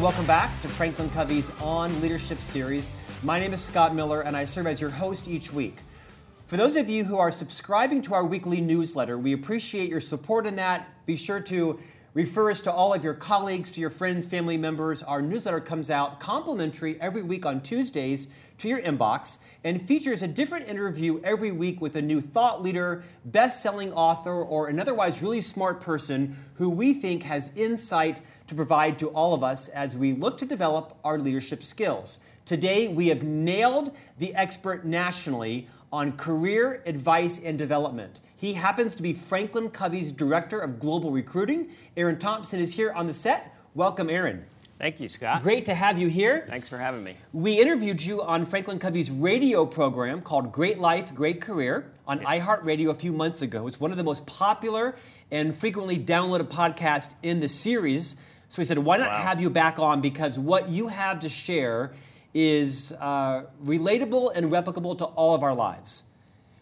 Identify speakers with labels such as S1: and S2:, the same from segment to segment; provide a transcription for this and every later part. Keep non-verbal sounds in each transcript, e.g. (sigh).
S1: welcome back to Franklin Covey's On Leadership series. My name is Scott Miller, and I serve as your host each week. For those of you who are subscribing to our weekly newsletter, we appreciate your support in that. Be sure to refer us to all of your colleagues, to your friends, family members. Our newsletter comes out complimentary every week on Tuesdays to your inbox and features a different interview every week with a new thought leader, best selling author, or an otherwise really smart person who we think has insight to provide to all of us as we look to develop our leadership skills. Today, we have nailed the expert nationally on career advice and development. He happens to be Franklin Covey's Director of Global Recruiting. Aaron Thompson is here on the set. Welcome, Aaron.
S2: Thank you, Scott.
S1: Great to have you here.
S2: Thanks for having me.
S1: We interviewed you on Franklin Covey's radio program called Great Life, Great Career on yeah. iHeartRadio a few months ago. It's one of the most popular and frequently downloaded podcasts in the series. So we said, why not wow. have you back on? Because what you have to share is uh, relatable and replicable to all of our lives.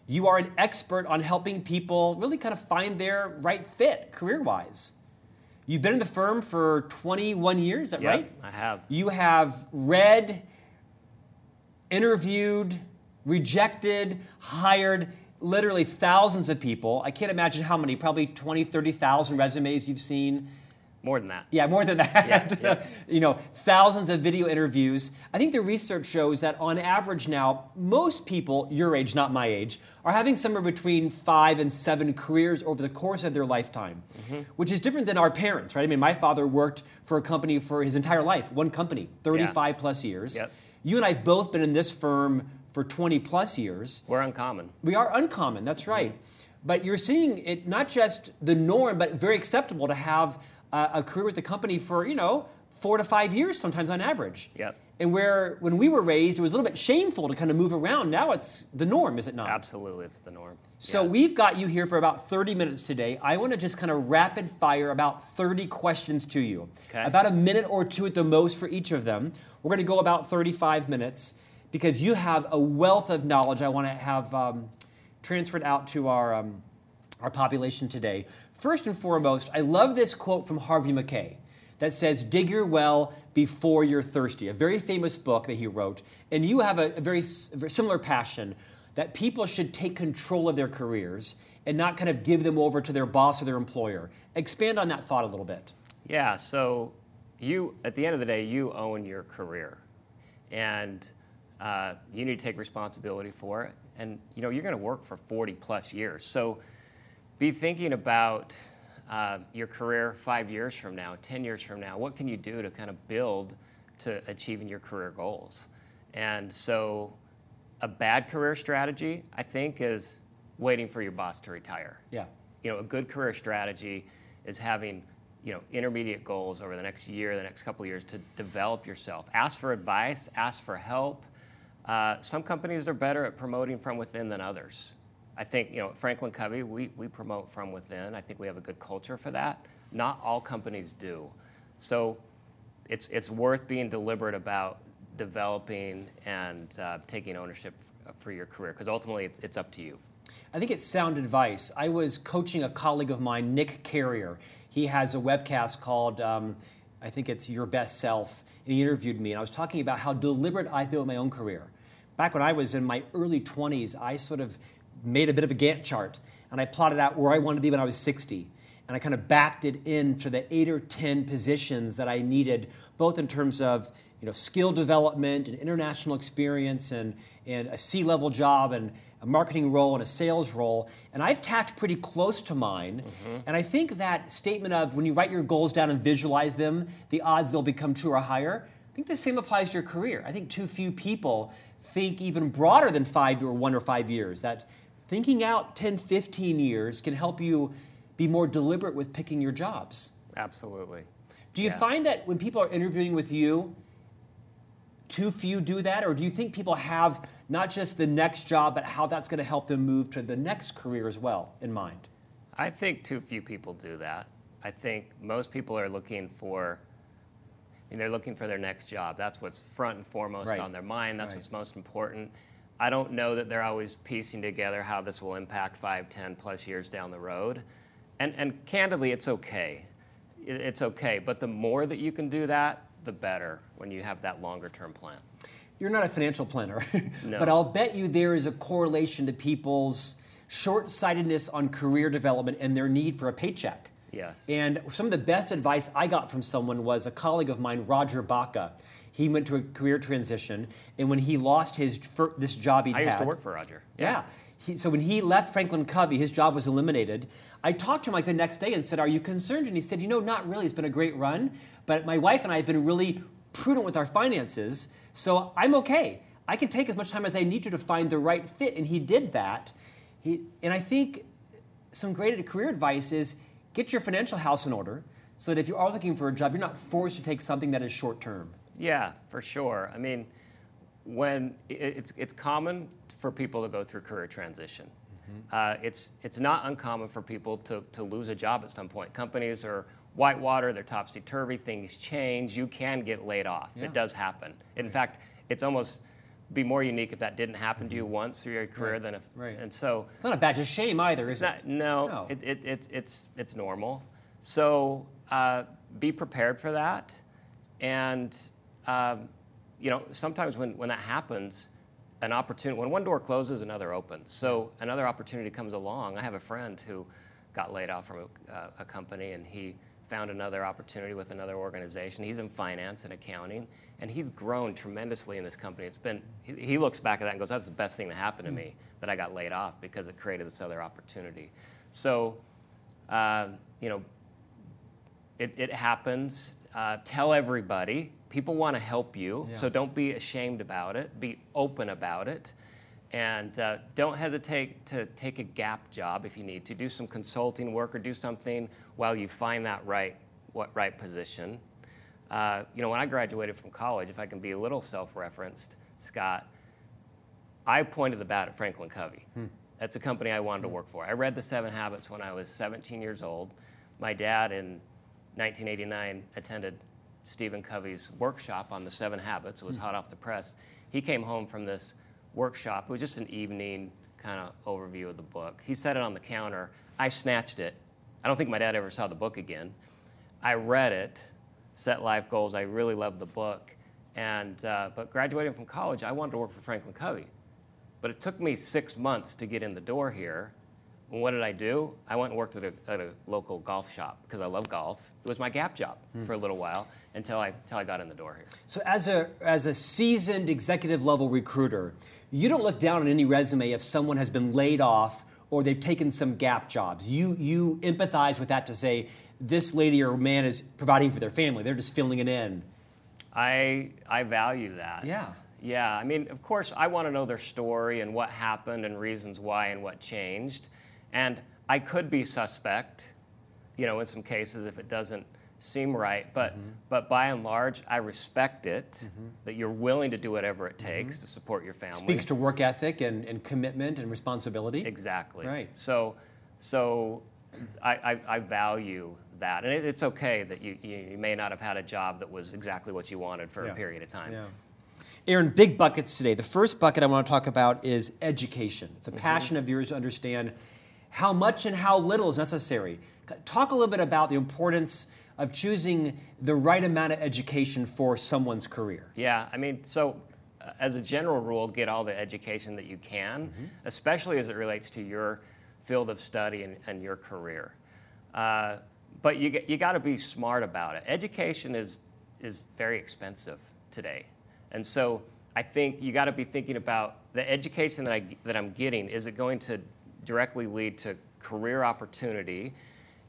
S1: You are an expert on helping people really kind of find their right fit career wise. You've been in the firm for 21 years, is that
S2: yep,
S1: right?
S2: I have.
S1: You have read, interviewed, rejected, hired literally thousands of people. I can't imagine how many, probably 20, 30,000 resumes you've seen.
S2: More than that.
S1: Yeah, more than that.
S2: Yeah, (laughs) yeah.
S1: you know, thousands of video interviews. I think the research shows that on average now, most people, your age, not my age, are having somewhere between five and seven careers over the course of their lifetime, mm-hmm. which is different than our parents, right? I mean, my father worked for a company for his entire life, one company, 35 yeah. plus years.
S2: Yep.
S1: You and I have both been in this firm for 20 plus years.
S2: We're uncommon.
S1: We are uncommon, that's right. Mm-hmm. But you're seeing it not just the norm, but very acceptable to have uh, a career with the company for, you know, four to five years sometimes on average.
S2: Yep.
S1: And where when we were raised, it was a little bit shameful to kind of move around. Now it's the norm, is it not?
S2: Absolutely, it's the norm.
S1: So
S2: yeah.
S1: we've got you here for about 30 minutes today. I want to just kind of rapid fire about 30 questions to you.
S2: Okay.
S1: About a minute or two at the most for each of them. We're going to go about 35 minutes because you have a wealth of knowledge I want to have um, transferred out to our, um, our population today. First and foremost, I love this quote from Harvey Mackay that says, Dig your well before you're thirsty, a very famous book that he wrote. And you have a, a very, very similar passion that people should take control of their careers and not kind of give them over to their boss or their employer. Expand on that thought a little bit.
S2: Yeah, so you, at the end of the day, you own your career. And uh, you need to take responsibility for it. And you know, you're going to work for 40 plus years. So be thinking about uh, your career five years from now, 10 years from now. What can you do to kind of build to achieving your career goals? And so, a bad career strategy, I think, is waiting for your boss to retire.
S1: Yeah.
S2: You know, a good career strategy is having you know intermediate goals over the next year, the next couple years to develop yourself. Ask for advice, ask for help. Uh, some companies are better at promoting from within than others. I think, you know, Franklin Covey, we, we promote from within. I think we have a good culture for that. Not all companies do. So it's, it's worth being deliberate about developing and uh, taking ownership for your career because ultimately it's, it's up to you.
S1: I think it's sound advice. I was coaching a colleague of mine, Nick Carrier. He has a webcast called, um, I think it's Your Best Self. And he interviewed me, and I was talking about how deliberate I've been with my own career. Back when I was in my early 20s, I sort of made a bit of a Gantt chart and I plotted out where I wanted to be when I was 60. And I kind of backed it in for the eight or 10 positions that I needed, both in terms of you know, skill development and international experience and, and a C level job and a marketing role and a sales role. And I've tacked pretty close to mine. Mm-hmm. And I think that statement of when you write your goals down and visualize them, the odds they'll become true or higher. I think the same applies to your career. I think too few people think even broader than five or one or five years. That thinking out 10, 15 years can help you be more deliberate with picking your jobs.
S2: Absolutely.
S1: Do you
S2: yeah.
S1: find that when people are interviewing with you, too few do that? Or do you think people have not just the next job, but how that's going to help them move to the next career as well in mind?
S2: I think too few people do that. I think most people are looking for I mean, they're looking for their next job. That's what's front and foremost
S1: right.
S2: on their mind. That's
S1: right.
S2: what's most important. I don't know that they're always piecing together how this will impact five, ten plus years down the road. And, and candidly, it's okay. It's okay. But the more that you can do that, the better when you have that longer term plan.
S1: You're not a financial planner, (laughs)
S2: No.
S1: but I'll bet you there is a correlation to people's short sightedness on career development and their need for a paycheck.
S2: Yes.
S1: And some of the best advice I got from someone was a colleague of mine, Roger Baca. He went to a career transition, and when he lost his this job he'd
S2: I used
S1: had,
S2: to work for Roger.
S1: yeah. He, so when he left Franklin Covey, his job was eliminated. I talked to him like the next day and said, "Are you concerned?" And he said, "You know, not really. It's been a great run, but my wife and I have been really prudent with our finances, so I'm okay. I can take as much time as I need to to find the right fit." And he did that. He, and I think some great career advice is get your financial house in order, so that if you are looking for a job, you're not forced to take something that is short term.
S2: Yeah, for sure. I mean, when it's it's common for people to go through career transition. Uh, it's it's not uncommon for people to to lose a job at some point. Companies are whitewater, they're topsy turvy, things change. You can get laid off.
S1: Yeah.
S2: It does happen. In fact, it's almost be more unique if that didn't happen to you once through your career
S1: Right,
S2: than if.
S1: right.
S2: And so
S1: It's not a badge of shame either, is
S2: not,
S1: it?
S2: no,
S1: No.
S2: It, it, it's, it's, it's normal. So uh, be prepared for that. And, um, you know, sometimes when, when that happens, an opportunity, when one door closes, another opens. So another opportunity comes along. I have a friend who got laid off from a, uh, a company and he found another opportunity with another organization. He's in finance and accounting, and he's grown tremendously in this company. It's been, he, he looks back at that and goes, that's the best thing that happened to me, that I got laid off because it created this other opportunity. So, uh, you know, it, it happens. Uh, tell everybody. People want to help you,
S1: Yeah.
S2: so don't be ashamed about it. Be open about it. And uh, don't hesitate to take a gap job if you need to. Do some consulting work or do something while you find that right, what, right position. Uh, you know, when I graduated from college, if I can be a little self referenced, Scott, I pointed the bat at Franklin Covey. That's a company I wanted to work for. I read The Seven Habits when I was 17 years old. My dad in 1989 attended Stephen Covey's workshop on The Seven Habits. It was hot off the press. He came home from this workshop. It was just an evening kind of overview of the book. He set it on the counter. I snatched it. I don't think my dad ever saw the book again. I read it, set life goals. I really loved the book. And, uh, but graduating from college, I wanted to work for Franklin Covey. But it took me six months to get in the door here. What did I do? I went and worked at a, at a local golf shop because I love golf. It was my gap job hmm. for a little while until I, until I got in the door here.
S1: So as a as a seasoned executive level recruiter, you don't look down on any resume if someone has been laid off or they've taken some gap jobs. You you empathize with that to say this lady or man is providing for their family. They're just filling it in.
S2: I, I value that.
S1: Yeah.
S2: Yeah. I mean, of course, I want to know their story and what happened and reasons why and what changed. And I could be suspect, you know, in some cases if it doesn't seem right. But,
S1: Mm-hmm.
S2: but by and large, I respect it that you're willing to do whatever it takes
S1: Mm-hmm.
S2: to support your family.
S1: Speaks to work ethic and, and commitment and responsibility.
S2: Exactly.
S1: Right.
S2: So, so I, I, I value that, and it, it's okay that you, you you may not have had a job that was exactly what you wanted for
S1: Yeah.
S2: a period of time.
S1: Yeah. Aaron, big buckets today. The first bucket I want to talk about is education. It's a passion of yours to understand how much and how little is necessary. Talk a little bit about the importance of choosing the right amount of education for someone's career.
S2: Yeah, I mean, so uh, as a general rule, get all the education that you can, especially as it relates to your field of study and, and your career. Uh, but you, you got to be smart about it. Education is, is very expensive today. And so I think you got to be thinking about the education that, I, that I'm getting, is it going to directly lead to career opportunity?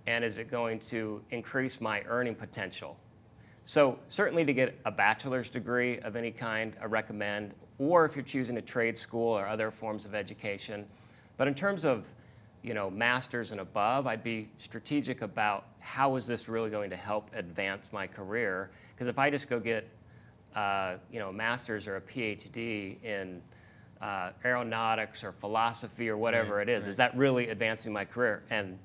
S2: And is it going to increase my earning potential? So certainly to get a bachelor's degree of any kind, I recommend, or if you're choosing a trade school or other forms of education. But in terms of, you know, masters and above, I'd be strategic about how is this really going to help advance my career? Because if I just go get, uh, you know, a master's or a PhD in uh, aeronautics or philosophy or whatever
S1: Right,
S2: it is, is that really advancing my career? And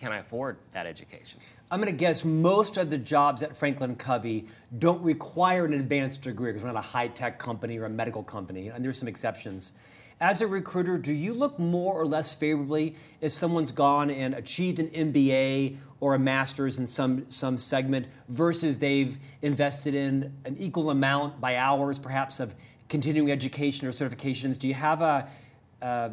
S2: can I afford that education?
S1: I'm going to guess most of the jobs at Franklin Covey don't require an advanced degree because we're not a high tech company or a medical company, and there's some exceptions. As a recruiter, do you look more or less favorably if someone's gone and achieved an MBA or a master's in some, some segment versus they've invested in an equal amount by hours, perhaps, of continuing education or certifications? Do you have a, a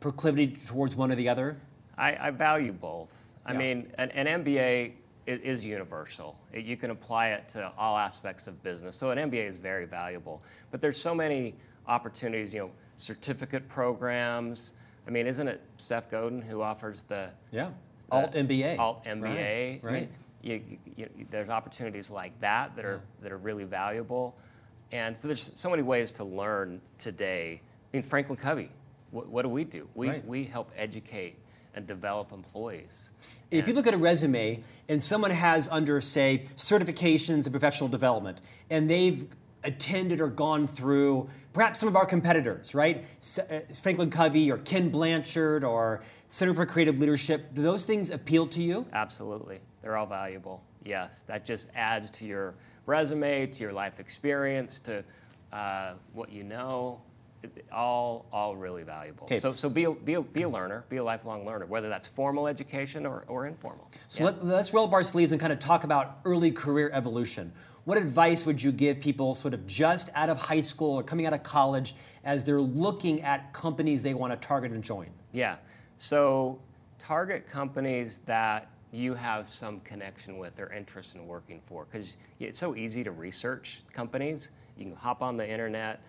S1: proclivity towards one or the other?
S2: I, I value both. I
S1: Yeah.
S2: mean, an, an MBA i- is universal. It- you can apply it to all aspects of business. So an MBA is very valuable. But there's so many opportunities, you know, certificate programs. I mean, isn't it Seth Godin who offers the
S1: Yeah.
S2: the
S1: Alt MBA.
S2: Alt MBA.
S1: Right.
S2: I
S1: right.
S2: mean, you, you, you, there's opportunities like that that are that are really valuable, and so there's so many ways to learn today. I mean, Franklin Covey, what, what do we do? We
S1: Right.
S2: we help educate and develop employees.
S1: If you look at a resume and someone has under, say, certifications and professional development, and they've attended or gone through perhaps some of our competitors, right? S- uh, Franklin Covey or Ken Blanchard or Center for Creative Leadership, do those things appeal to you?
S2: Absolutely, they're all valuable. Yes, that just adds to your resume, to your life experience, to uh, what you know. All all really valuable. So so be a, be a, be a learner, be a lifelong learner, whether that's formal education or, or informal.
S1: So
S2: Yeah.
S1: let, let's roll up our sleeves and kind of talk about early career evolution. What advice would you give people sort of just out of high school or coming out of college as they're looking at companies they want to target and join?
S2: Yeah. So target companies that you have some connection with or interest in working for because it's so easy to research companies. You can hop on the internet,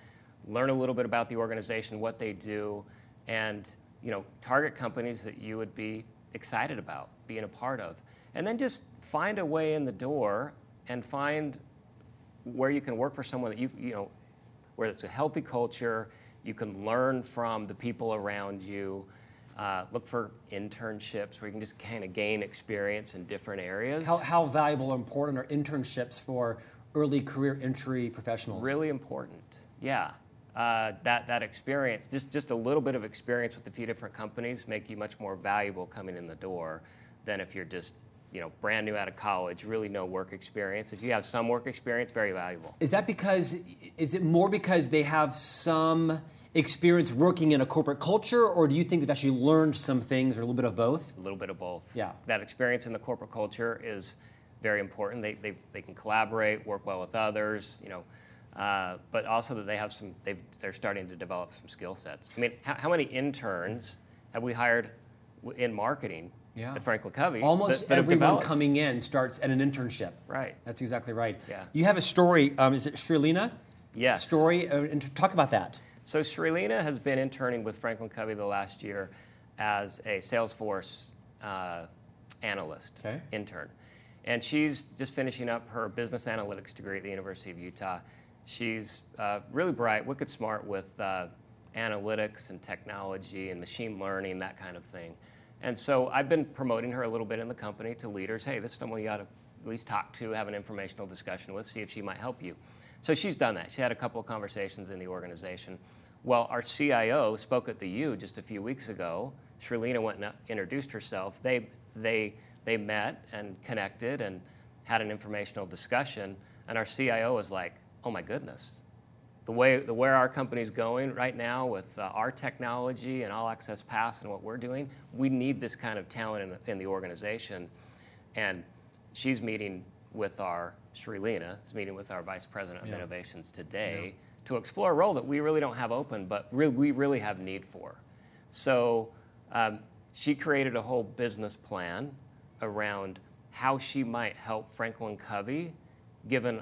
S2: learn a little bit about the organization, what they do, and you know, target companies that you would be excited about being a part of. And then just find a way in the door and find where you can work for someone that you you know where it's a healthy culture you can learn from the people around you uh, look for internships where you can just kind of gain experience in different areas.
S1: How, how valuable or important are internships for early career entry professionals?
S2: really important yeah. Uh, that, that experience just, just a little bit of experience with a few different companies make you much more valuable coming in the door than if you're just you know brand new out of college really no work experience. If you have some work experience very valuable.
S1: Is that because, is it more because they have some experience working in a corporate culture, or do you think they've actually learned some things, or a little bit of both?
S2: a little bit of both.
S1: Yeah.
S2: That experience in the corporate culture is very important. They, they, they can collaborate, work well with others, you know, uh, but also that they have some, they've, they're starting to develop some skill sets. I mean, how, how many interns have we hired in marketing
S1: Yeah.
S2: at Franklin Covey?
S1: Almost
S2: that- that
S1: everyone coming in starts at an internship.
S2: Right.
S1: That's exactly right.
S2: Yeah.
S1: You have a story, um, is it Shrilina?
S2: Yes.
S1: Story, uh, and talk about that.
S2: So Srilina has been interning with Franklin Covey the last year as a Salesforce uh, analyst
S1: Okay.
S2: intern, and she's just finishing up her business analytics degree at the University of Utah. She's uh, really bright, wicked smart with uh, analytics and technology and machine learning, that kind of thing. And so I've been promoting her a little bit in the company to leaders. Hey, this is someone you ought to at least talk to, have an informational discussion with, see if she might help you. So she's done that. She had a couple of conversations in the organization. Well, our CIO spoke at the U just a few weeks ago. Shrelina went and introduced herself. They, they, they met and connected and had an informational discussion. And our CIO was like, oh my goodness, the way the where our company's going right now with uh, our technology and all access pass and what we're doing, we need this kind of talent in the, in the organization. And she's meeting with our Srilina is meeting with our vice president of
S1: Yeah.
S2: innovations today to explore a role that we really don't have open, but re- we really have need for. So um, she created a whole business plan around how she might help Franklin Covey, given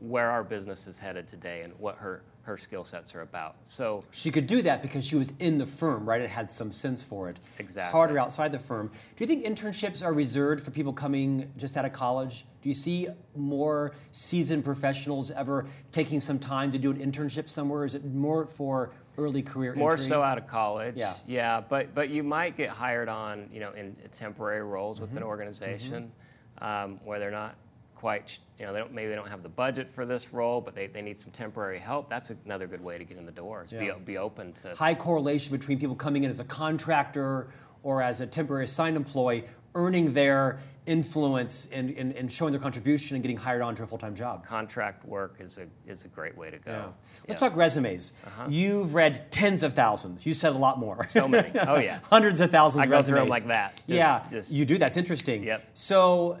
S2: where our business is headed today and what her, her skill sets are about. So
S1: She could do that because she was in the firm, right? It had some sense for it.
S2: Exactly.
S1: It's harder outside the firm. Do you think internships are reserved for people coming just out of college? Do you see more seasoned professionals ever taking some time to do an internship somewhere? Is it more for early career
S2: more
S1: entry?
S2: so out of college.
S1: Yeah.
S2: Yeah, but but you might get hired on, you know, in temporary roles with an
S1: Mm-hmm.
S2: organization um, where they're not quite, you know, they don't maybe they don't have the budget for this role, but they, they need some temporary help. That's another good way to get in the door. Is
S1: Yeah.
S2: be, be open to
S1: High correlation between people coming in as a contractor or as a temporary assigned employee earning their influence and, and, and showing their contribution and getting hired onto a full-time job.
S2: Contract work is a is a great way to go.
S1: Yeah. Let's talk resumes. Uh-huh. You've read tens of thousands. You said a lot more.
S2: So many. Oh yeah. (laughs)
S1: Hundreds of thousands
S2: I
S1: of
S2: go
S1: resumes.
S2: through 'em like that. Just-
S1: yeah,
S2: just-
S1: you do. That's interesting.
S2: Yep.
S1: So,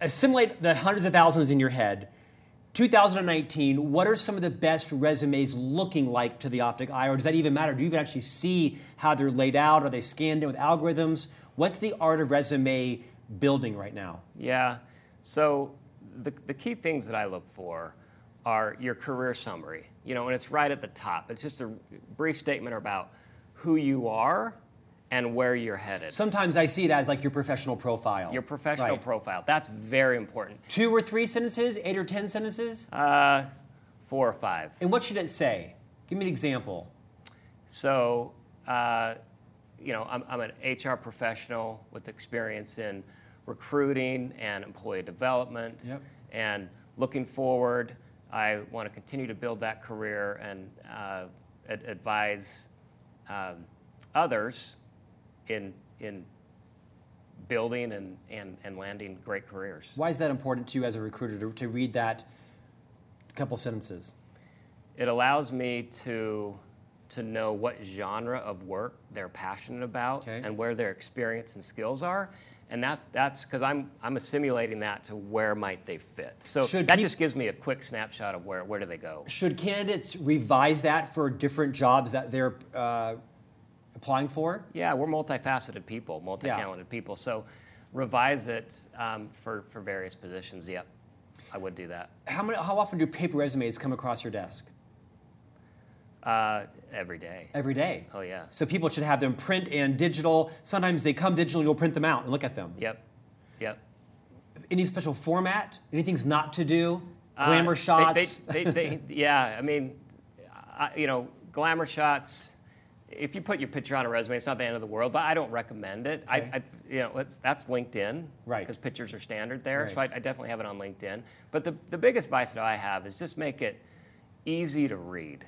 S1: assimilate the hundreds of thousands in your head. 2019, what are some of the best resumes looking like to the optic eye, or does that even matter? Do you even actually see how they're laid out? Are they scanned in with algorithms? What's the art of resume building right now?
S2: Yeah. So the, the key things that I look for are your career summary. You know, and it's right at the top. It's just a brief statement about who you are and where you're headed.
S1: Sometimes I see it as like your professional profile.
S2: your professional
S1: Right.
S2: profile. That's very important.
S1: Two or three sentences, eight or ten sentences?
S2: Uh, four or five.
S1: And what should it say? Give me an example.
S2: So, uh, you know, I'm, I'm an HR professional with experience in recruiting and employee development.
S1: Yep.
S2: And looking forward, I want to continue to build that career and uh, ad- advise um, others in, in building and, and, and landing great careers.
S1: Why is that important to you as a recruiter to, to read that couple sentences?
S2: It allows me to to know what genre of work they're passionate about
S1: Okay.
S2: and where their experience and skills are. And that's that's because I'm I'm assimilating that to where might they fit. So
S1: Should
S2: that just gives me a quick snapshot of where where do they go.
S1: Should candidates revise that for different jobs that they're uh, applying for?
S2: Yeah, we're multifaceted people, multi-talented people. So revise it um, for for various positions. Yep, I would do that
S1: How, many, how often do paper resumes come across your desk?
S2: uh, every day.
S1: Every day.
S2: Oh yeah.
S1: So people should have them print and digital. Sometimes they come digital, you'll print them out and look at them.
S2: Yep. Yep.
S1: Any special format? Anything's not to do?
S2: Uh,
S1: Glamour
S2: they-
S1: shots?
S2: They, they, they, yeah, I mean, I, you know, glamour shots. If you put your picture on a resume, it's not the end of the world, but I don't recommend it.
S1: Okay.
S2: I, I, you know, it's, that's LinkedIn,
S1: Right.
S2: Because pictures are standard there, so I, I definitely have it on LinkedIn. But the, the biggest advice that I have is just make it easy to read.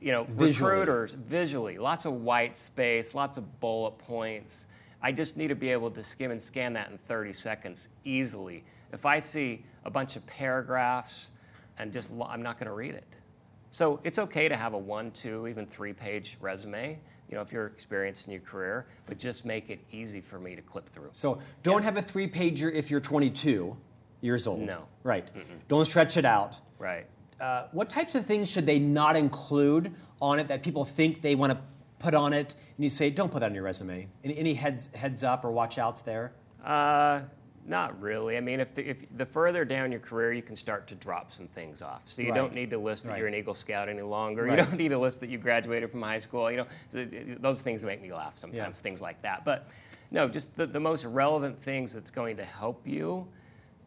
S2: You know,
S1: Visually.
S2: recruiters visually, lots of white space, lots of bullet points. I just need to be able to skim and scan that in 30 seconds easily. If I see a bunch of paragraphs and just I'm not going to read it. So it's okay to have a one, two, even three page resume, you know, if you're experienced in your career, but just make it easy for me to clip through.
S1: So don't have a three pager if you're 22 years old.
S2: No.
S1: Right. Don't stretch it out.
S2: Right.
S1: Uh, what types of things should they not include on it that people think they want to put on it? And you say, don't put that on your resume. Any, any heads heads up or watch outs there?
S2: Uh, not really. I mean, if the, if the further down your career, you can start to drop some things off. So you
S1: Right.
S2: don't need to list that
S1: Right.
S2: you're an Eagle Scout any longer.
S1: Right.
S2: You don't (laughs) need to list that you graduated from high school. You know, th- th- those things make me laugh sometimes.
S1: Yeah.
S2: Things like that. But no, just the, the most relevant things that's going to help you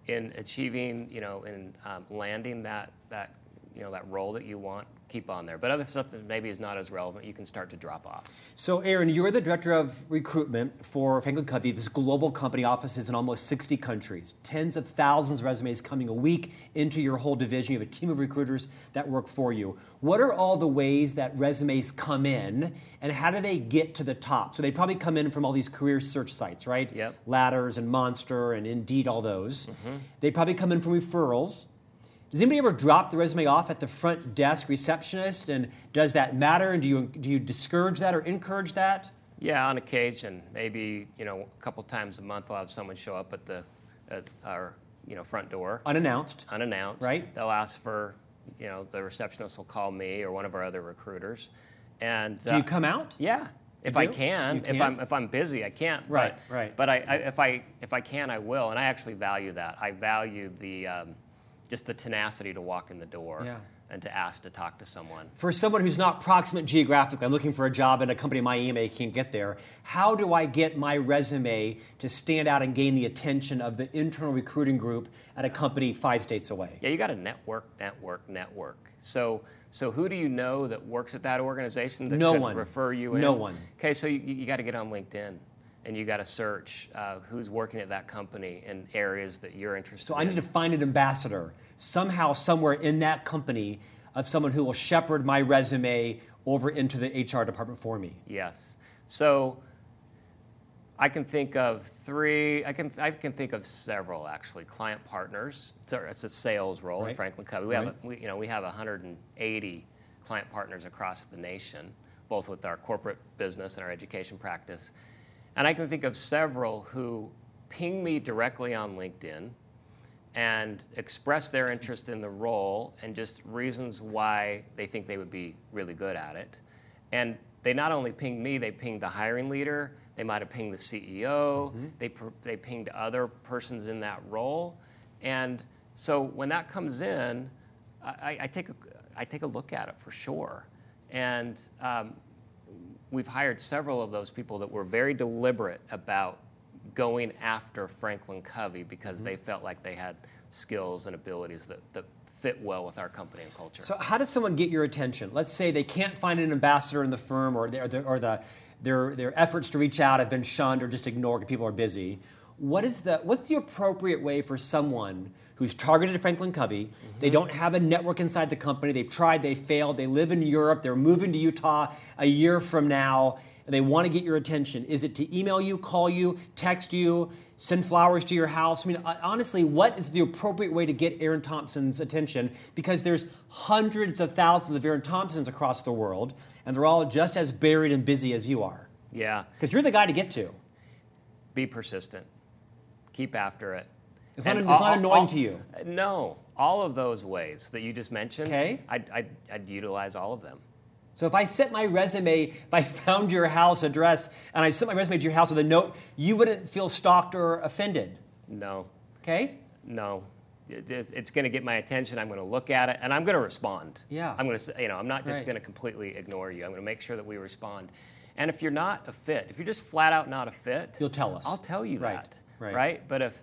S2: in achieving, you know, in um, landing that that you know that role that you want. Keep on there. But other stuff that maybe is not as relevant, you can start to drop off.
S1: So, Aaron, you're the director of recruitment for Franklin Covey, this global company, offices in almost 60 countries, tens of thousands of resumes coming a week into your whole division. You have a team of recruiters that work for you. What are all the ways that resumes come in, and how do they get to the top? So, they probably come in from all these career search sites, right?
S2: Yep.
S1: Ladders and Monster and Indeed, all those. Mm-hmm. They probably come in from referrals. Does anybody ever drop the resume off at the front desk receptionist? And does that matter? And do you, do you discourage that or encourage that?
S2: Yeah, on occasion, maybe you know a couple times a month, I'll have someone show up at the at our you know front door
S1: Unannounced.
S2: unannounced.
S1: Right.
S2: They'll ask for you know the receptionist will call me or one of our other recruiters, and
S1: Do you come out?
S2: yeah, if I can. If? I'm if I'm busy, I can't.
S1: Right,
S2: But,
S1: right.
S2: But I, I if I if I can, I will, and I actually value that. I value the um, just the tenacity to walk in the door
S1: Yeah.
S2: and to ask to talk to someone.
S1: For someone who's not proximate geographically, I'm looking for a job in a company my I can't get there. How do I get my resume to stand out and gain the attention of the internal recruiting group at a company five states away?
S2: Yeah, you got to network, network, network. So, so who do you know that works at that organization that
S1: No
S2: could
S1: one.
S2: refer you in?
S1: No one.
S2: Okay, so you, you got to get on LinkedIn and you got to search uh, who's working at that company in areas that you're interested in.
S1: So I need to find an ambassador somehow, somewhere in that company of someone who will shepherd my resume over into the HR department for me.
S2: Yes. So I can think of three. I can I can think of several actually. Client partners. It's a, it's a sales role
S1: Right.
S2: at Franklin Covey. We
S1: Right.
S2: have a, we, you know we have 180 client partners across the nation, both with our corporate business and our education practice. And I can think of several who ping me directly on LinkedIn and express their interest in the role and just reasons why they think they would be really good at it. And they not only pinged me, they pinged the hiring leader, they might have pinged the CEO, they, pr- they pinged other persons in that role. And so when that comes in, I, I- I, take, a, I take a look at it for sure. And um, we've hired several of those people that were very deliberate about going after Franklin Covey because mm-hmm. they felt like they had skills and abilities that, that fit well with our company and culture.
S1: So, how does someone get your attention? Let's say they can't find an ambassador in the firm, or, their- their- or the, their, their efforts to reach out have been shunned or just ignored because people are busy. What is the, what's the appropriate way for someone who's targeted Franklin Covey? Mm-hmm. They don't have a network inside the company. They've tried, they failed. They live in Europe. They're moving to Utah a year from now. And they want to get your attention. Is it to email you, call you, text you, send flowers to your house? I mean, honestly, what is the appropriate way to get Aaron Thompson's attention? Because there's hundreds of thousands of Aaron Thompsons across the world, and they're all just as buried and busy as you are.
S2: yeah,
S1: Because you're the guy to get to.
S2: be persistent, keep after it.
S1: It's not- it's not annoying
S2: all-
S1: to you.
S2: No, all of those ways that you just mentioned,
S1: Okay.
S2: I'd, I'd, I'd utilize all of them.
S1: So if I sent my resume, if I found your house address and I sent my resume to your house with a note, you wouldn't feel stalked or offended.
S2: No,
S1: Okay?
S2: no. It- it- it's going to get my attention. I'm going to look at it, and I'm going to respond.
S1: Yeah.
S2: I'm going to, say, you know, I'm not just
S1: Right.
S2: going to completely ignore you. I'm going to make sure that we respond. And if you're not a fit, if you're just flat out not a fit,
S1: You'll tell us.
S2: I'll tell you
S1: Right,
S2: that.
S1: Right.
S2: But if,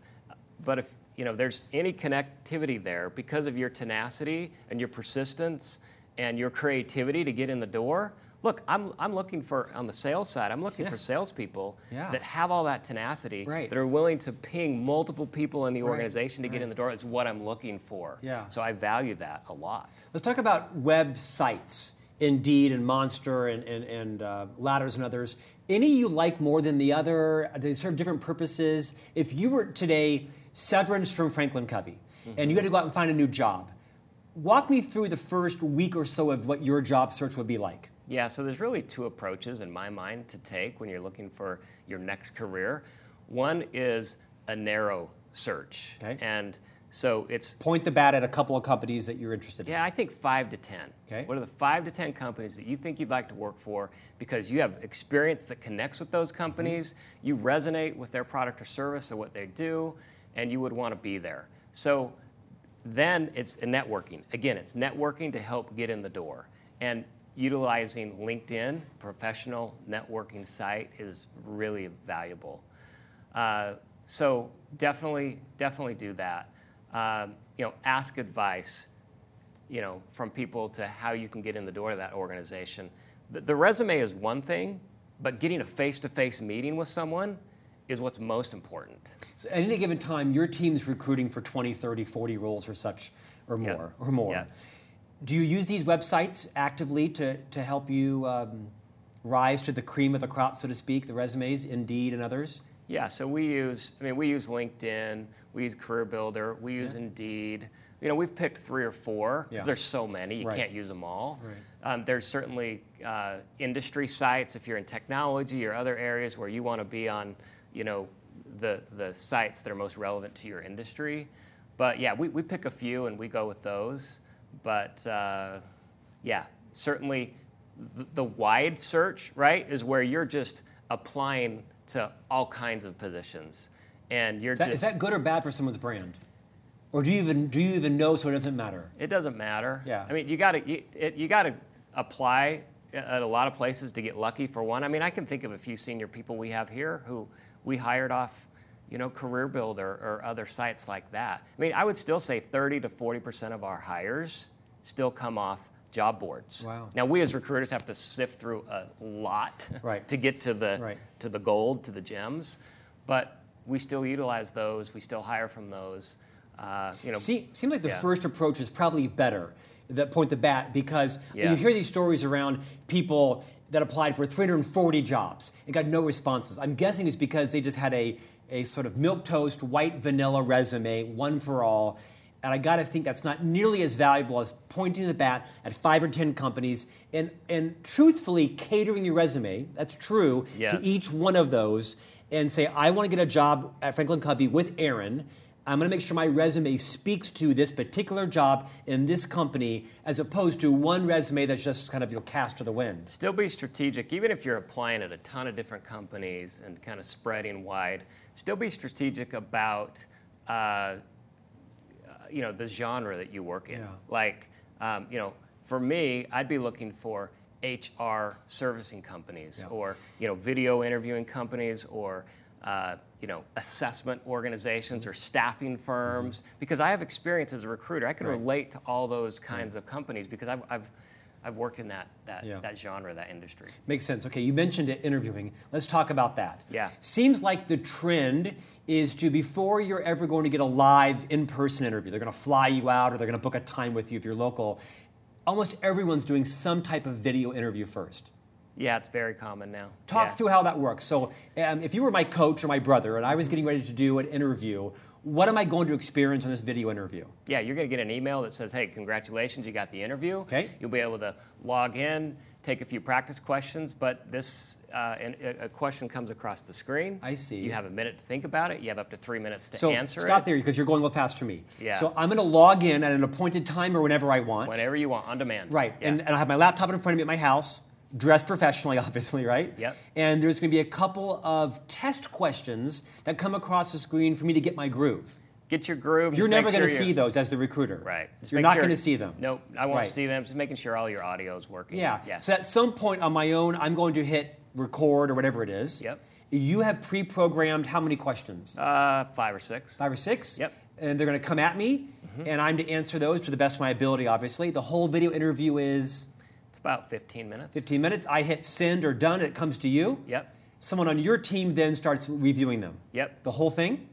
S2: but if you know, there's any connectivity there because of your tenacity and your persistence and your creativity to get in the door. Look, I'm, I'm looking for on the sales side. I'm looking
S1: Yeah.
S2: for salespeople
S1: Yeah.
S2: that have all that tenacity,
S1: Right.
S2: that are willing to ping multiple people in the
S1: Right,
S2: organization to get
S1: right.
S2: in the door. It's what I'm looking for.
S1: Yeah.
S2: So I value that a lot.
S1: Let's talk about websites, Indeed and Monster and, and, and uh, Ladders and others. Any you like more than the other? They serve different purposes. If you were today severance from Franklin Covey and you had to go out and find a new job, walk me through the first week or so of what your job search would be like.
S2: Yeah, so there's really two approaches in my mind to take when you're looking for your next career. One is a narrow search.
S1: Okay.
S2: And so it's,
S1: Point the bat at a couple of companies that you're interested in.
S2: yeah, I think five to 10.
S1: Okay.
S2: What are the five to 10 companies that you think you'd like to work for because you have experience that connects with those companies, you resonate with their product or service or what they do, and you would want to be there. So then it's a networking. Again, it's networking to help get in the door. And utilizing LinkedIn, professional networking site, is really valuable. Uh, so definitely, definitely do that. Um, you know, ask advice, you know, from people to how you can get in the door to that organization. The, the resume is one thing, but getting a face-to-face meeting with someone is what's most important.
S1: So at any given time, your team's recruiting for 20, 30, 40 roles or such or
S2: Yeah.
S1: more. Or more.
S2: Yeah.
S1: Do you use these websites actively to, to help you um, rise to the cream of the crop, so to speak, the resumes, Indeed, and others?
S2: Yeah, so we use, I mean, we use LinkedIn, we use Career Builder, we use Indeed. You know, we've picked three or four because
S1: Yeah.
S2: there's so many, you
S1: Right.
S2: can't use them all.
S1: Right.
S2: Um, there's certainly uh, industry sites if you're in technology or other areas where you want to be on, you know, the, the sites that are most relevant to your industry. But yeah, we, we pick a few and we go with those. But uh, yeah, certainly the, the wide search, right, is where you're just applying to all kinds of positions. And you're
S1: Is that,
S2: just
S1: is that good or bad for someone's brand? Or do you even do you even know so it doesn't matter?
S2: It doesn't matter.
S1: Yeah.
S2: I mean, you got to you, you got to apply uh, at a lot of places to get lucky for one. I mean, I can think of a few senior people we have here who we hired off, you know, Career Builder or other sites like that. I mean, I would still say 30 to 40 percent of our hires still come off job boards.
S1: Wow.
S2: Now we as recruiters have to sift through a lot (laughs)
S1: Right.
S2: to get to the
S1: Right.
S2: to the gold, to the gems, but we still utilize those. We still hire from those. Uh, you know,
S1: See, seems like the
S2: yeah.
S1: first approach is probably better. that point the bat because you hear these stories around people that applied for 340 jobs and got no responses. I'm guessing it's because they just had a, a sort of milk toast, white vanilla resume, one for all. And I got to think that's not nearly as valuable as pointing the bat at five or 10 companies and, and truthfully catering your resume, that's true, to each one of those and say, I want to get a job at Franklin Covey with Aaron. I'm going to make sure my resume speaks to this particular job in this company, as opposed to one resume that's just kind of you know, cast to the wind.
S2: Still be strategic, even if you're applying at a ton of different companies and kind of spreading wide. Still be strategic about, uh, you know, the genre that you work in.
S1: Yeah.
S2: Like, um, you know, for me, I'd be looking for HR servicing companies,
S1: Yeah.
S2: or you know, video interviewing companies, or uh, you know, assessment organizations or staffing firms. Because I have experience as a recruiter, I can
S1: Mm-hmm. Right.
S2: relate to all those kinds of companies because I've, I've I've worked in that that,
S1: Yeah.
S2: that genre, that industry.
S1: Makes sense. Okay, you mentioned it, interviewing. Let's talk about that.
S2: Yeah.
S1: Seems like the trend is to, before you're ever going to get a live in person interview, they're going to fly you out or they're going to book a time with you if you're local. Almost everyone's doing some type of video interview first.
S2: Yeah, it's very common now.
S1: Talk
S2: Yeah.
S1: through how that works. So, um, if you were my coach or my brother and I was getting ready to do an interview, what am I going to experience on this video interview?
S2: Yeah, you're going to get an email that says, "Hey, congratulations, you got the interview."
S1: Okay.
S2: You'll be able to log in, take a few practice questions, but this uh, and a question comes across the screen.
S1: I see.
S2: You have a minute to think about it. You have up to three minutes to
S1: So,
S2: answer
S1: stop
S2: it.
S1: there because you're going a little fast for me.
S2: Yeah.
S1: So, I'm going to log in at an appointed time or whenever I want.
S2: Whenever you want, on demand.
S1: Right,
S2: Yeah.
S1: and, and I have my laptop in front of me at my house, dressed professionally, (laughs) obviously, right?
S2: Yep.
S1: And there's going to be a couple of test questions that come across the screen for me to get my groove.
S2: get your groove.
S1: You're never going to
S2: sure
S1: see those as the recruiter.
S2: Right. Just
S1: You're not
S2: sure-
S1: going to see them.
S2: Nope, I won't
S1: Right.
S2: see them. Just making sure all your audio is working.
S1: Yeah.
S2: Yeah.
S1: So at some point on my own, I'm going to hit record or whatever it is.
S2: Yep.
S1: You have pre-programmed how many questions?
S2: uh, five or six.
S1: Five or six?
S2: Yep. Mm-hmm.
S1: And they're going to come at me, and I'm to answer those to the best of my ability, obviously. The whole video interview is
S2: about 15 minutes.
S1: 15 minutes. I hit send or done, it comes to you.
S2: Yep.
S1: Someone on your team then starts reviewing them.
S2: Yep.
S1: The whole thing?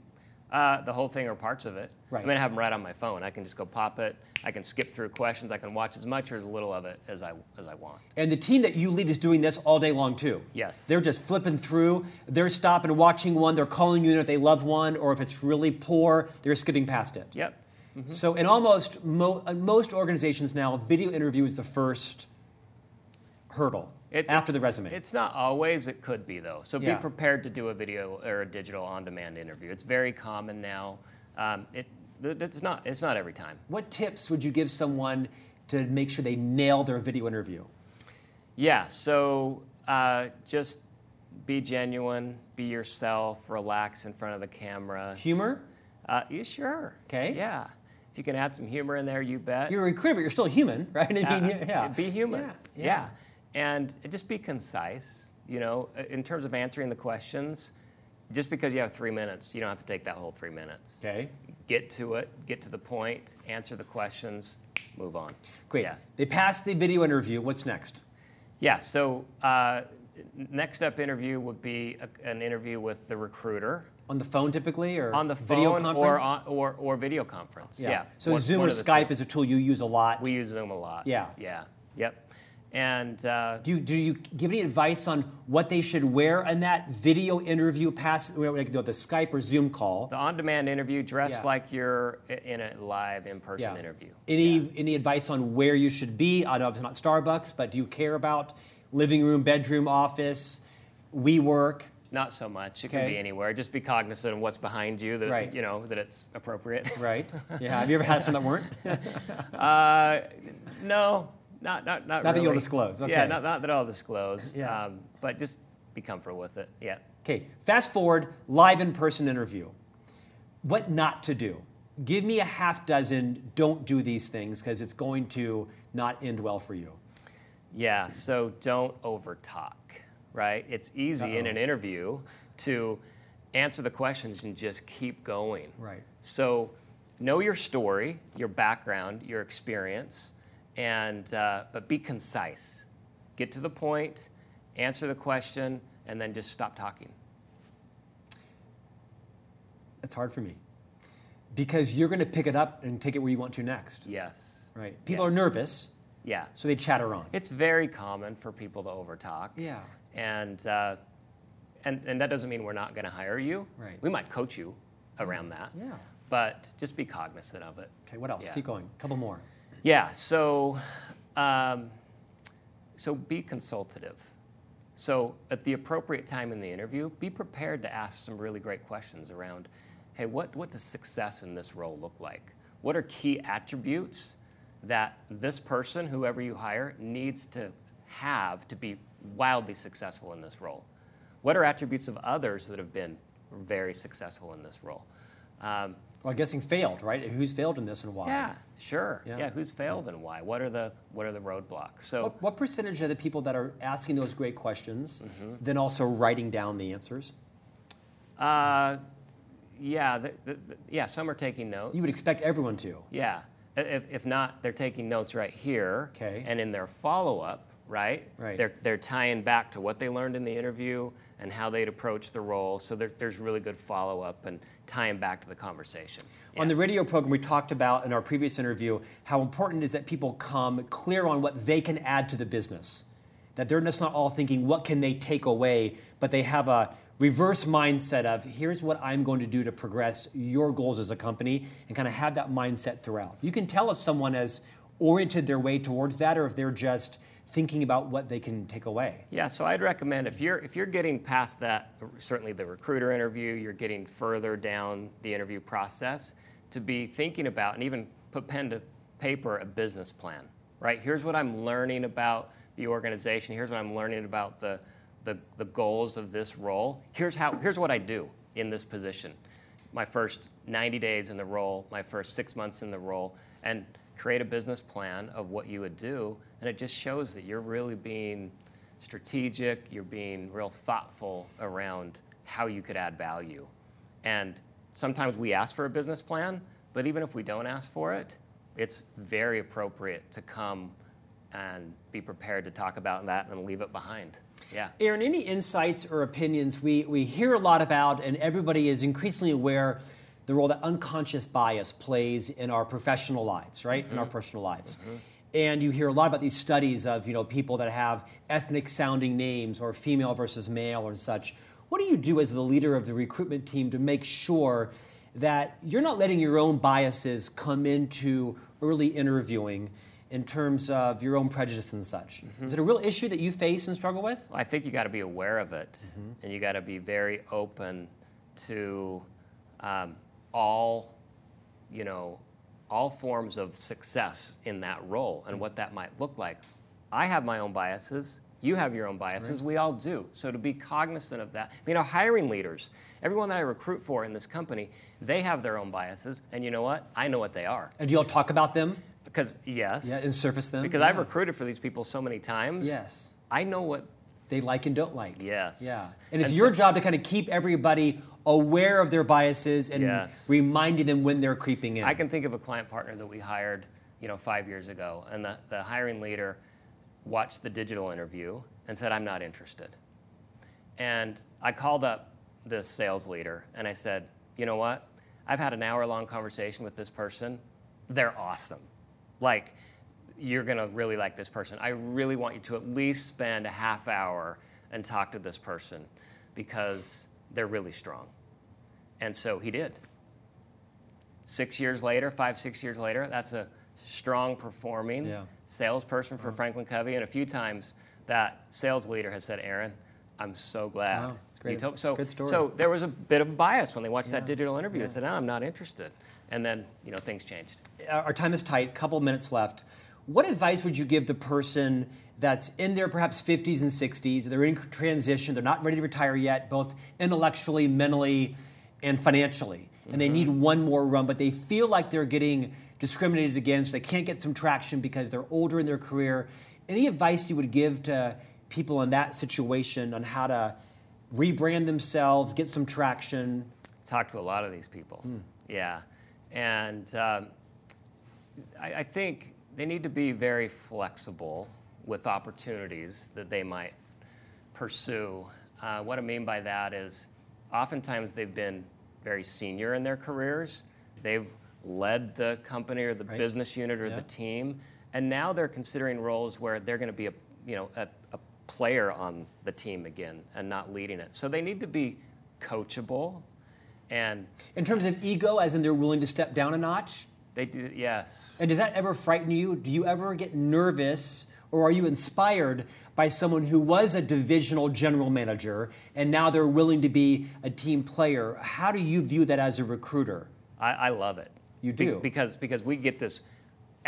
S2: Uh, the whole thing or parts of it.
S1: Right.
S2: I mean, I have them right on my phone. I can just go pop it. I can skip through questions. I can watch as much or as little of it as I as I want.
S1: And the team that you lead is doing this all day long too.
S2: Yes.
S1: They're just flipping through. They're stopping and watching one. They're calling you in if they love one, or if it's really poor, they're skipping past it.
S2: Yep.
S1: So in almost mo- most organizations now, video interview is the first hurdle
S2: It-
S1: after the resume.
S2: It's not always. It could be though. So
S1: Yeah.
S2: be prepared to do a video or a digital on-demand interview. It's very common now. Um, it it's not. It's not every time.
S1: what tips would you give someone to make sure they nail their video interview?
S2: Yeah. So uh, just be genuine. Be yourself. Relax in front of the camera.
S1: Humor?
S2: Uh, you sure?
S1: 'Kay.
S2: Yeah. If you can add some humor in there, you bet.
S1: You're a recruiter, but you're still human, (laughs) right? I mean,
S2: Uh,
S1: yeah, yeah.
S2: Be human.
S1: Yeah,
S2: Yeah.
S1: yeah.
S2: And just be concise. You know, in terms of answering the questions, just because you have three minutes, you don't have to take that whole three minutes.
S1: Okay.
S2: Get to it, get to the point, answer the questions, move on.
S1: Great.
S2: Yeah.
S1: They passed the video interview. What's next?
S2: Yeah. So, uh, next up interview would be a, an interview with the recruiter
S1: On the phone typically, or
S2: on the
S1: video
S2: phone
S1: conference?
S2: or, on, or or video conference. Yeah.
S1: So
S2: One-
S1: Zoom
S2: one
S1: or Skype
S2: two.
S1: is a tool you use a lot.
S2: We use Zoom a lot.
S1: Yeah.
S2: Yeah. Yep. And uh,
S1: do you, do you give any advice on what they should wear in that video interview pass, like the Skype or Zoom call?
S2: The on-demand interview, dress
S1: Yeah.
S2: like you're in a live in-person
S1: Yeah.
S2: interview.
S1: Any any advice on where you should be? I know it's not Starbucks, but do you care about living room, bedroom, office, WeWork?
S2: Not so much. It
S1: Okay.
S2: can be anywhere. Just be cognizant of what's behind you. That
S1: Right.
S2: you know that it's appropriate.
S1: Right? (laughs) Yeah. Have you ever had some that weren't? (laughs)
S2: uh, no, not not not.
S1: Not that you'll disclose, okay.
S2: Yeah, not, not that I'll disclose.
S1: Yeah.
S2: Um, but just be comfortable with it. Yeah.
S1: Okay, fast forward, live in person interview. What not to do? Give me a half dozen don't do these things because it's going to not end well for you.
S2: Yeah, so don't overtalk, right? It's easy in an interview to answer the questions and just keep going.
S1: Right.
S2: So know your story, your background, your experience, and uh, but be concise. Get to the point, answer the question, and then just stop talking.
S1: It's hard for me because you're going to pick it up and take it where you want to next.
S2: Yes.
S1: Right. People
S2: Yeah.
S1: are nervous,
S2: Yeah.
S1: so they chatter on.
S2: It's very common for people to overtalk.
S1: Yeah.
S2: And, uh, and, and that doesn't mean we're not going to hire you.
S1: Right.
S2: We might coach you around that.
S1: Yeah.
S2: But just be cognizant of it.
S1: Okay, what else?
S2: Yeah.
S1: Keep going. A couple more.
S2: Yeah, so, um, so be consultative. So at the appropriate time in the interview, be prepared to ask some really great questions around, hey, what, what does success in this role look like? What are key attributes that this person, whoever you hire, needs to have to be wildly successful in this role? What are attributes of others that have been very successful in this role? Um,
S1: Well, I'm guessing failed, right? Who's failed in this and why?
S2: yeah, sure.
S1: Yeah.
S2: Yeah. who's failed and why? What are the what are the roadblocks? So
S1: What, what percentage of the people that are asking those great questions
S2: Mm-hmm.
S1: then also writing down the answers?
S2: uh, yeah, the, the, the- yeah, some are taking notes.
S1: You would expect everyone to.
S2: yeah. If, if not, they're taking notes right here.
S1: Okay.
S2: And in their follow up, right?
S1: Right.
S2: They're, they're tying back to what they learned in the interview and how they'd approach the role. So there, there's really good follow up and tying back to the conversation.
S1: On the radio program, we talked about in our previous interview how important it is that people come clear on what they can add to the business. That they're just not all thinking, what can they take away, but they have a reverse mindset of, here's what I'm going to do to progress your goals as a company, and kind of have that mindset throughout. You can tell if someone has oriented their way towards that or if they're just thinking about what they can take away.
S2: Yeah, so I'd recommend if you're if you're getting past that, certainly the recruiter interview, you're getting further down the interview process, to be thinking about and even put pen to paper a business plan. Right? Here's what I'm learning about the organization. Here's what I'm learning about the the, the goals of this role. Here's how here's what I do in this position. My first 90 days in the role, my first six months in the role, and create a business plan of what you would do. And it just shows that you're really being strategic, you're being real thoughtful around how you could add value. And sometimes we ask for a business plan, but even if we don't ask for it, it's very appropriate to come and be prepared to talk about that and leave it behind. Yeah.
S1: Aaron, any insights or opinions we, we hear a lot about, and everybody is increasingly aware the role that unconscious bias plays in our professional lives, right? In our mm-hmm. personal lives. Mm-hmm. And you hear a lot about these studies of you know people that have ethnic sounding names or female versus male or such. What do you do as the leader of the recruitment team to make sure that you're not letting your own biases come into early interviewing in terms of your own prejudice and such? Is it a real issue that you face and struggle with?
S2: Well, I think you got to be aware of it, and you got to be very open to um, all, you know, all forms of success in that role and what that might look like. I have my own biases. You have your own biases. We all do. So to be cognizant of that. I mean, our hiring leaders, everyone that I recruit for in this company, they have their own biases, and you know what? I know what they are.
S1: And do y'all talk about them?
S2: Because yes,
S1: Yeah, and surface them?
S2: because
S1: Yeah.
S2: I've recruited for these people so many times.
S1: Yes.
S2: I know what
S1: They like and don't like.
S2: Yes.
S1: Yeah. And it's
S2: And
S1: your
S2: so-
S1: job to kind of keep everybody aware of their biases and
S2: Yes.
S1: reminding them when they're creeping in.
S2: I can think of a client partner that we hired, you know, five years ago, and the, the hiring leader watched the digital interview and said, "I'm not interested." And I called up this sales leader and I said, "You know what? I've had an hour-long conversation with this person. They're awesome. Like, you're gonna really like this person. I really want you to at least spend a half hour and talk to this person because they're really strong." And so he did six years later, five, six years later, that's a strong performing
S1: Yeah.
S2: salesperson for uh-huh. Franklin Covey. And a few times that sales leader has said, Aaron, I'm so glad.
S1: Wow, it's great.
S2: told-" So,
S1: Good story.
S2: so there was a bit of bias when they watched that digital interview. They said, no, I'm not interested. And then, you know, things changed.
S1: Our time is tight, couple minutes left. What advice would you give the person that's in their perhaps 50s and 60s? They're in transition, they're not ready to retire yet, both intellectually, mentally, and financially. And they need one more run, but they feel like they're getting discriminated against. They can't get some traction because they're older in their career. Any advice you would give to people in that situation on how to rebrand themselves, get some traction?
S2: Talk to a lot of these people. Yeah. And um, I, I think they need to be very flexible with opportunities that they might pursue. Uh, what I mean by that is oftentimes they've been very senior in their careers. They've led the company or the
S1: Right.
S2: business unit or
S1: Yeah.
S2: the team, and now they're considering roles where they're going to be a you know a, a player on the team again and not leading it. So they need to be coachable, and
S1: In terms of ego, as in they're willing to step down a notch?
S2: They do yes.
S1: And does that ever frighten you? Do you ever get nervous or are you inspired by someone who was a divisional general manager and now they're willing to be a team player? How do you view that as a recruiter?
S2: I, I love it.
S1: You
S2: Be-
S1: do?
S2: because because we get this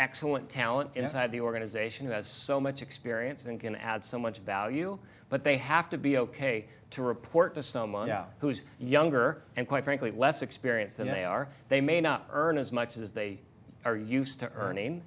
S2: excellent talent inside the organization who has so much experience and can add so much value, but they have to be okay to report to someone
S1: Yeah.
S2: who's younger and quite frankly less experienced than
S1: Yeah.
S2: they are. They may not earn as much as they are used to earning,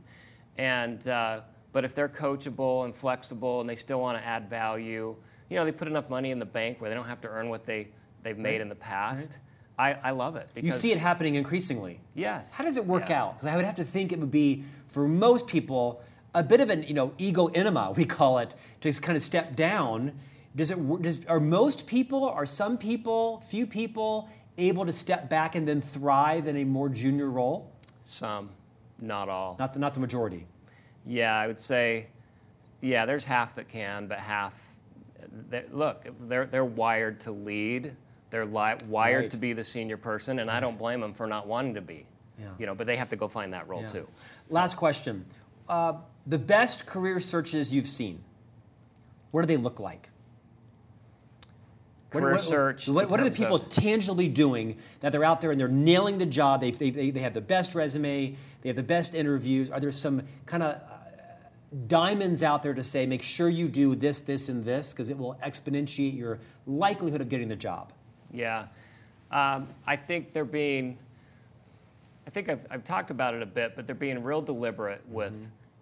S2: and uh, but if they're coachable and flexible and they still want to add value, you know, they put enough money in the bank where they don't have to earn what they they've made in the past. I, I love it.
S1: You see it happening increasingly.
S2: Yes.
S1: How does it work
S2: Yeah.
S1: out? Because I would have to think it would be, for most people, a bit of an you know ego enema, (laughs) we call it, to just kind of step down. Does it? Does, are most people, are some people, few people, able to step back and then thrive in a more junior role?
S2: Some, not all.
S1: Not the, not the majority.
S2: Yeah, I would say, yeah, there's half that can, but half, look, they're, they're wired to lead. They're li- wired
S1: Right.
S2: to be the senior person, and I don't blame them for not wanting to be.
S1: Yeah.
S2: You know, but they have to go find that role
S1: Yeah.
S2: too.
S1: Last question. Uh, the best career searches you've seen, what do they look like? What-
S2: Career
S1: what,
S2: search.
S1: What, what are the people
S2: of-
S1: tangibly doing that they're out there and they're nailing the job? They, they, they, they have the best resume, they have the best interviews. Are there some kind of uh, diamonds out there to say, make sure you do this, this, and this, because it will exponentiate your likelihood of getting the job?
S2: Yeah. Um, I think they're being, I think I've, I've talked about it a bit, but they're being real deliberate with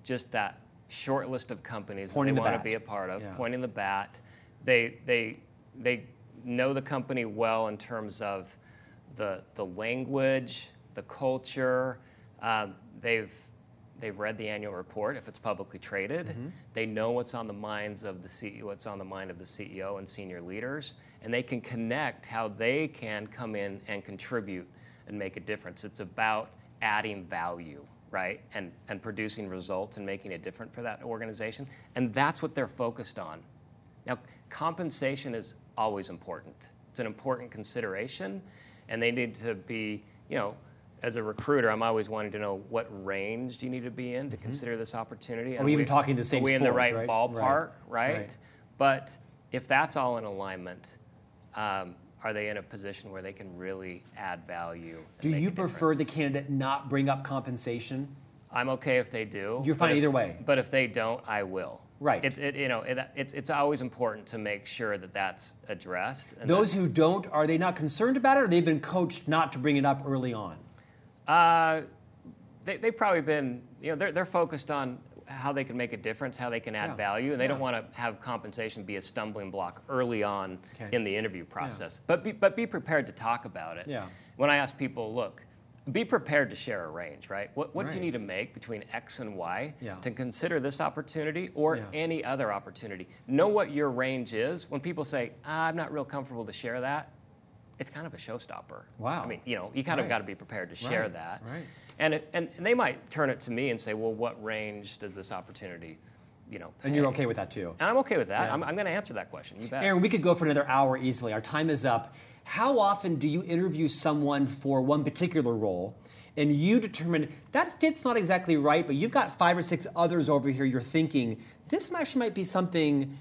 S2: just that short list of companies
S1: Mm-hmm. Pointing
S2: that
S1: the
S2: they want
S1: bat.
S2: to be a part of,
S1: Yeah.
S2: pointing the bat. They, they, they know the company well in terms of the, the language, the culture. Um, they've, they've read the annual report if it's publicly traded.
S1: Mm-hmm.
S2: They know what's on the minds of the CEO, what's on the mind of the CEO and senior leaders, and they can connect how they can come in and contribute and make a difference. It's about adding value, right? And, and producing results and making it different for that organization. And that's what they're focused on. Now, compensation is always important. It's an important consideration, and they need to be, you know, as a recruiter, I'm always wanting to know what range do you need to be in to consider this opportunity.
S1: Are we even talking the same
S2: Are we in the right,
S1: right?
S2: ballpark,
S1: Right.
S2: right?
S1: Right.
S2: But if that's all in alignment, um, are they in a position where they can really add value?
S1: Do you prefer the candidate not bring up compensation?
S2: I'm okay if they do.
S1: You're fine
S2: if-
S1: either way.
S2: But if they don't, I will.
S1: Right.
S2: It's it, you know it, it's it's always important to make sure that that's addressed. and
S1: Those who don't, are they not concerned about it or they've been coached not to bring it up early on?
S2: Uh, they, they've probably been you know they're they're focused on how they can make a difference, how they can add
S1: Yeah.
S2: value, and they don't want to have compensation be a stumbling block early on
S1: Okay.
S2: in the interview process. But be, but be prepared to talk about it.
S1: Yeah.
S2: When I ask people, look, be prepared to share a range, right? What, what do you need to make between X and Y
S1: Yeah.
S2: to consider this opportunity or
S1: Yeah.
S2: any other opportunity? Know what your range is. When people say, ah, I'm not real comfortable to share that, it's kind of a showstopper.
S1: Wow.
S2: I mean, you know, you kind
S1: Right.
S2: of got to be prepared to share
S1: Right,
S2: that.
S1: right.
S2: And, it, and and they might turn it to me and say, well, what range does this opportunity, you know,
S1: And you're okay with that too?
S2: And I'm okay with that.
S1: Yeah.
S2: I'm, I'm going to answer that question. You bet.
S1: Aaron, we could go for another hour easily. Our time is up. How often do you interview someone for one particular role and you determine that fit's not exactly right, but you've got five or six others over here you're thinking this actually might be something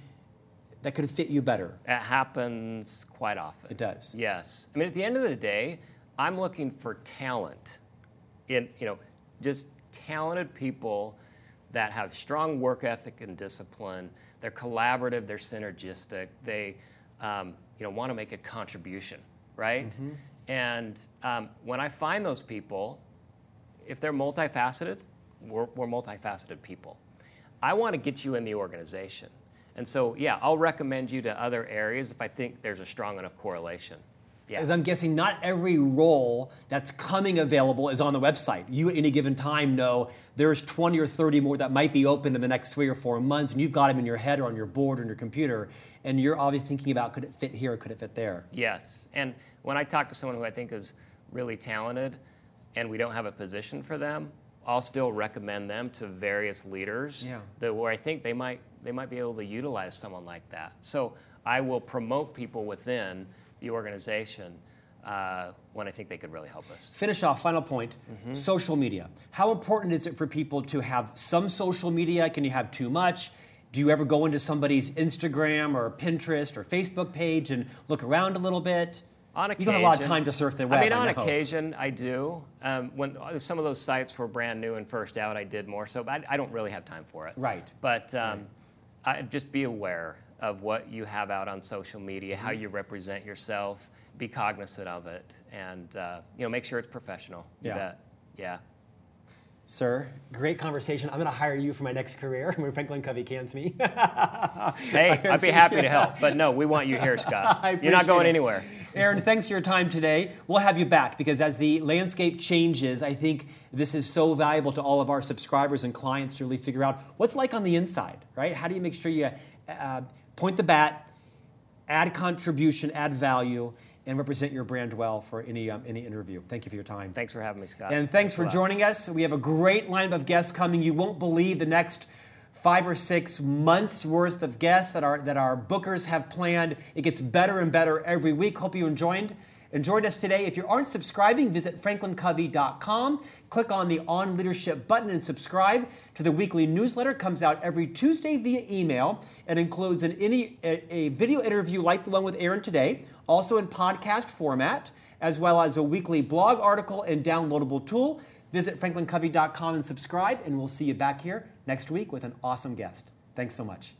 S1: that could fit you better?
S2: It happens quite often.
S1: It does.
S2: Yes. I mean, at the end of the day, I'm looking for talent in, you know, just talented people that have strong work ethic and discipline. They're collaborative, they're synergistic, they, um, you know, want to make a contribution, right?
S1: Mm-hmm.
S2: And um, when I find those people, if they're multifaceted, we're, we're multifaceted people. I want to get you in the organization. And so, yeah, I'll recommend you to other areas if I think there's a strong enough correlation. Yeah.
S1: As I'm guessing, not every role that's coming available is on the website. You at any given time know there's 20 or 30 more that might be open in the next three or four months, and you've got them in your head or on your board or on your computer, and you're obviously thinking about could it fit here or could it fit there?
S2: Yes. And when I talk to someone who I think is really talented, and we don't have a position for them, I'll still recommend them to various leaders
S1: Yeah.
S2: that where I think they might they might be able to utilize someone like that. So I will promote people within the organization uh, when I think they could really help us.
S1: Finish off, final point social media. How important is it for people to have some social media? Can you have too much? Do you ever go into somebody's Instagram or Pinterest or Facebook page and look around a little bit?
S2: On
S1: you
S2: occasion,
S1: don't have a lot of time to surf the web.
S2: I mean, on
S1: know.
S2: occasion, I do. Um, when uh, some of those sites were brand new and first out, I did more so, but I, I don't really have time for it.
S1: Right.
S2: But um, I, just be aware of what you have out on social media, how
S1: Mm-hmm.
S2: you represent yourself. Be cognizant of it, and uh, you know, make sure it's professional.
S1: Yeah.
S2: bet. Yeah.
S1: Sir, great conversation. I'm going to hire you for my next career (laughs) when Franklin Covey cans me. (laughs)
S2: Hey, I'd be happy to help, but no, we want you here, (laughs) Scott. You're not going
S1: it.
S2: anywhere.
S1: Aaron, thanks for your time today. We'll have you back because as the landscape changes, I think this is so valuable to all of our subscribers and clients to really figure out what's like on the inside, right? How do you make sure you uh, point the bat, add contribution, add value, and represent your brand well for any, um, any interview? Thank you for your time.
S2: Thanks for having me, Scott.
S1: And thanks for joining us. We have a great lineup of guests coming. You won't believe the next five or six months worth of guests that our that our bookers have planned. It gets better and better every week. Hope you enjoyed enjoyed us today. If you aren't subscribing, visit franklincovey.com. Click on the On Leadership button and subscribe to the weekly newsletter. It comes out every Tuesday via email. It includes an any, a, a video interview like the one with Aaron today, also in podcast format, as well as a weekly blog article and downloadable tool. Visit franklincovey.com and subscribe, and we'll see you back here next week with an awesome guest. Thanks so much.